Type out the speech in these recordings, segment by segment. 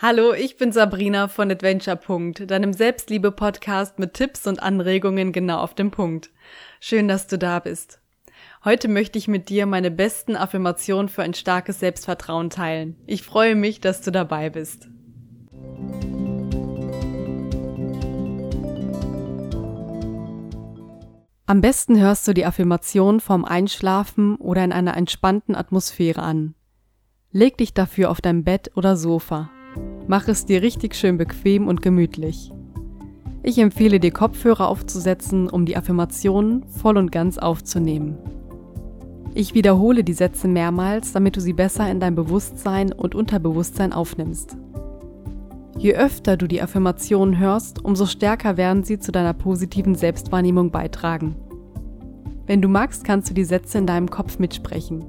Hallo, ich bin Sabrina von Adventure. deinem Selbstliebe-Podcast mit Tipps und Anregungen genau auf dem Punkt. Schön, dass du da bist. Heute möchte ich mit dir meine besten Affirmationen für ein starkes Selbstvertrauen teilen. Ich freue mich, dass du dabei bist. Am besten hörst du die Affirmation vorm Einschlafen oder in einer entspannten Atmosphäre an. Leg dich dafür auf dein Bett oder Sofa. Mach es dir richtig schön bequem und gemütlich. Ich empfehle dir Kopfhörer aufzusetzen, um die Affirmationen voll und ganz aufzunehmen. Ich wiederhole die Sätze mehrmals, damit du sie besser in dein Bewusstsein und Unterbewusstsein aufnimmst. Je öfter du die Affirmationen hörst, umso stärker werden sie zu deiner positiven Selbstwahrnehmung beitragen. Wenn du magst, kannst du die Sätze in deinem Kopf mitsprechen.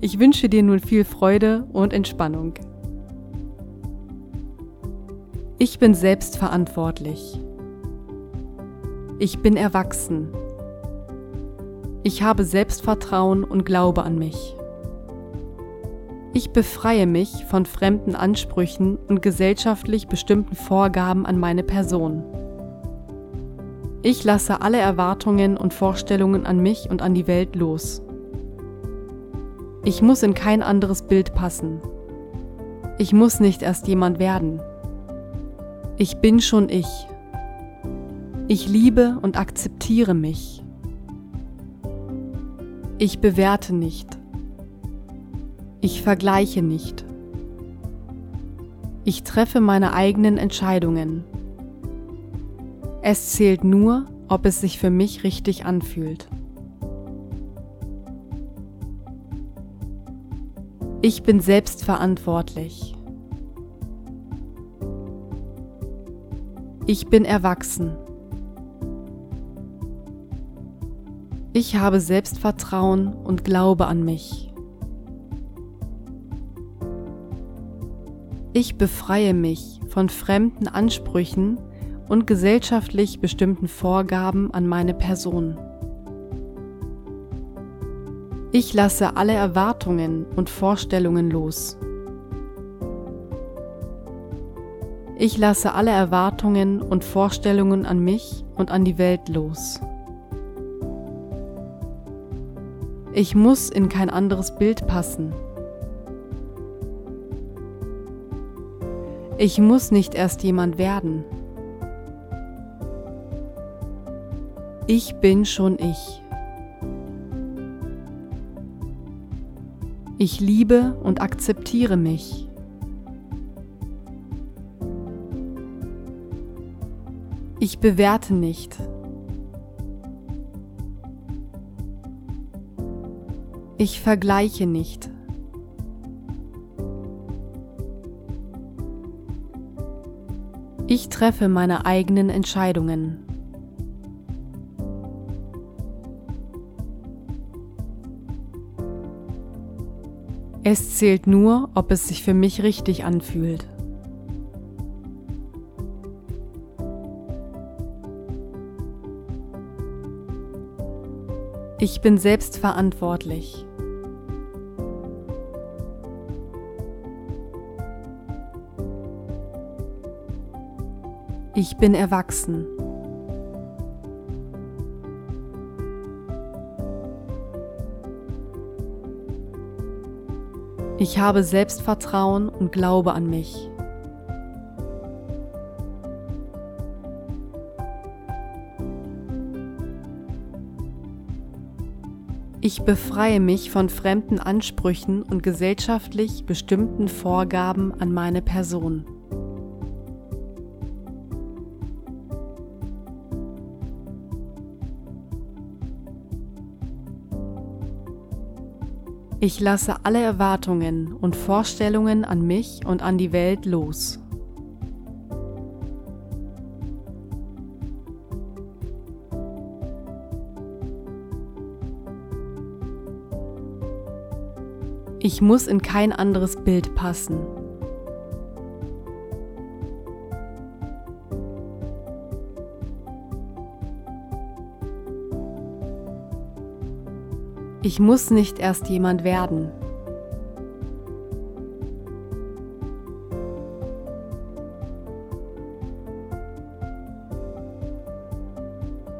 Ich wünsche dir nun viel Freude und Entspannung. Ich bin selbstverantwortlich. Ich bin erwachsen. Ich habe Selbstvertrauen und Glaube an mich. Ich befreie mich von fremden Ansprüchen und gesellschaftlich bestimmten Vorgaben an meine Person. Ich lasse alle Erwartungen und Vorstellungen an mich und an die Welt los. Ich muss in kein anderes Bild passen. Ich muss nicht erst jemand werden. Ich bin schon ich. Ich liebe und akzeptiere mich. Ich bewerte nicht. Ich vergleiche nicht. Ich treffe meine eigenen Entscheidungen. Es zählt nur, ob es sich für mich richtig anfühlt. Ich bin selbstverantwortlich. Ich bin erwachsen. Ich habe Selbstvertrauen und Glaube an mich. Ich befreie mich von fremden Ansprüchen und gesellschaftlich bestimmten Vorgaben an meine Person. Ich lasse alle Erwartungen und Vorstellungen los. Ich lasse alle Erwartungen und Vorstellungen an mich und an die Welt los. Ich muss in kein anderes Bild passen. Ich muss nicht erst jemand werden. Ich bin schon ich. Ich liebe und akzeptiere mich. Ich bewerte nicht. Ich vergleiche nicht. Ich treffe meine eigenen Entscheidungen. Es zählt nur, ob es sich für mich richtig anfühlt. Ich bin selbstverantwortlich. Ich bin erwachsen. Ich habe Selbstvertrauen und Glaube an mich. Ich befreie mich von fremden Ansprüchen und gesellschaftlich bestimmten Vorgaben an meine Person. Ich lasse alle Erwartungen und Vorstellungen an mich und an die Welt los. Ich muss in kein anderes Bild passen. Ich muss nicht erst jemand werden.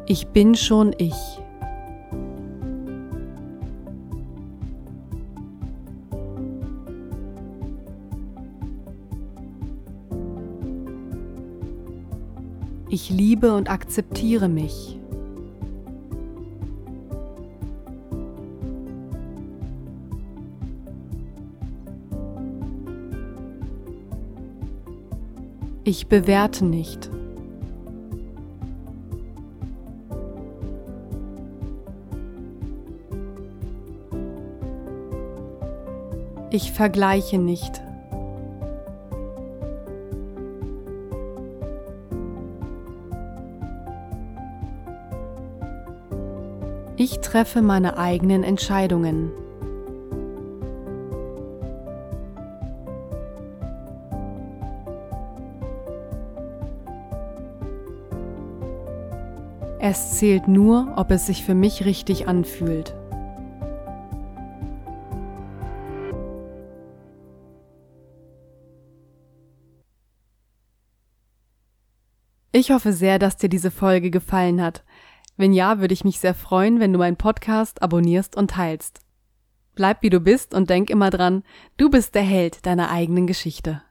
Ich bin schon ich. Ich liebe und akzeptiere mich. Ich bewerte nicht. Ich vergleiche nicht. Ich treffe meine eigenen Entscheidungen. Es zählt nur, ob es sich für mich richtig anfühlt. Ich hoffe sehr, dass dir diese Folge gefallen hat. Wenn ja, würde ich mich sehr freuen, wenn du meinen Podcast abonnierst und teilst. Bleib wie du bist und denk immer dran, du bist der Held deiner eigenen Geschichte.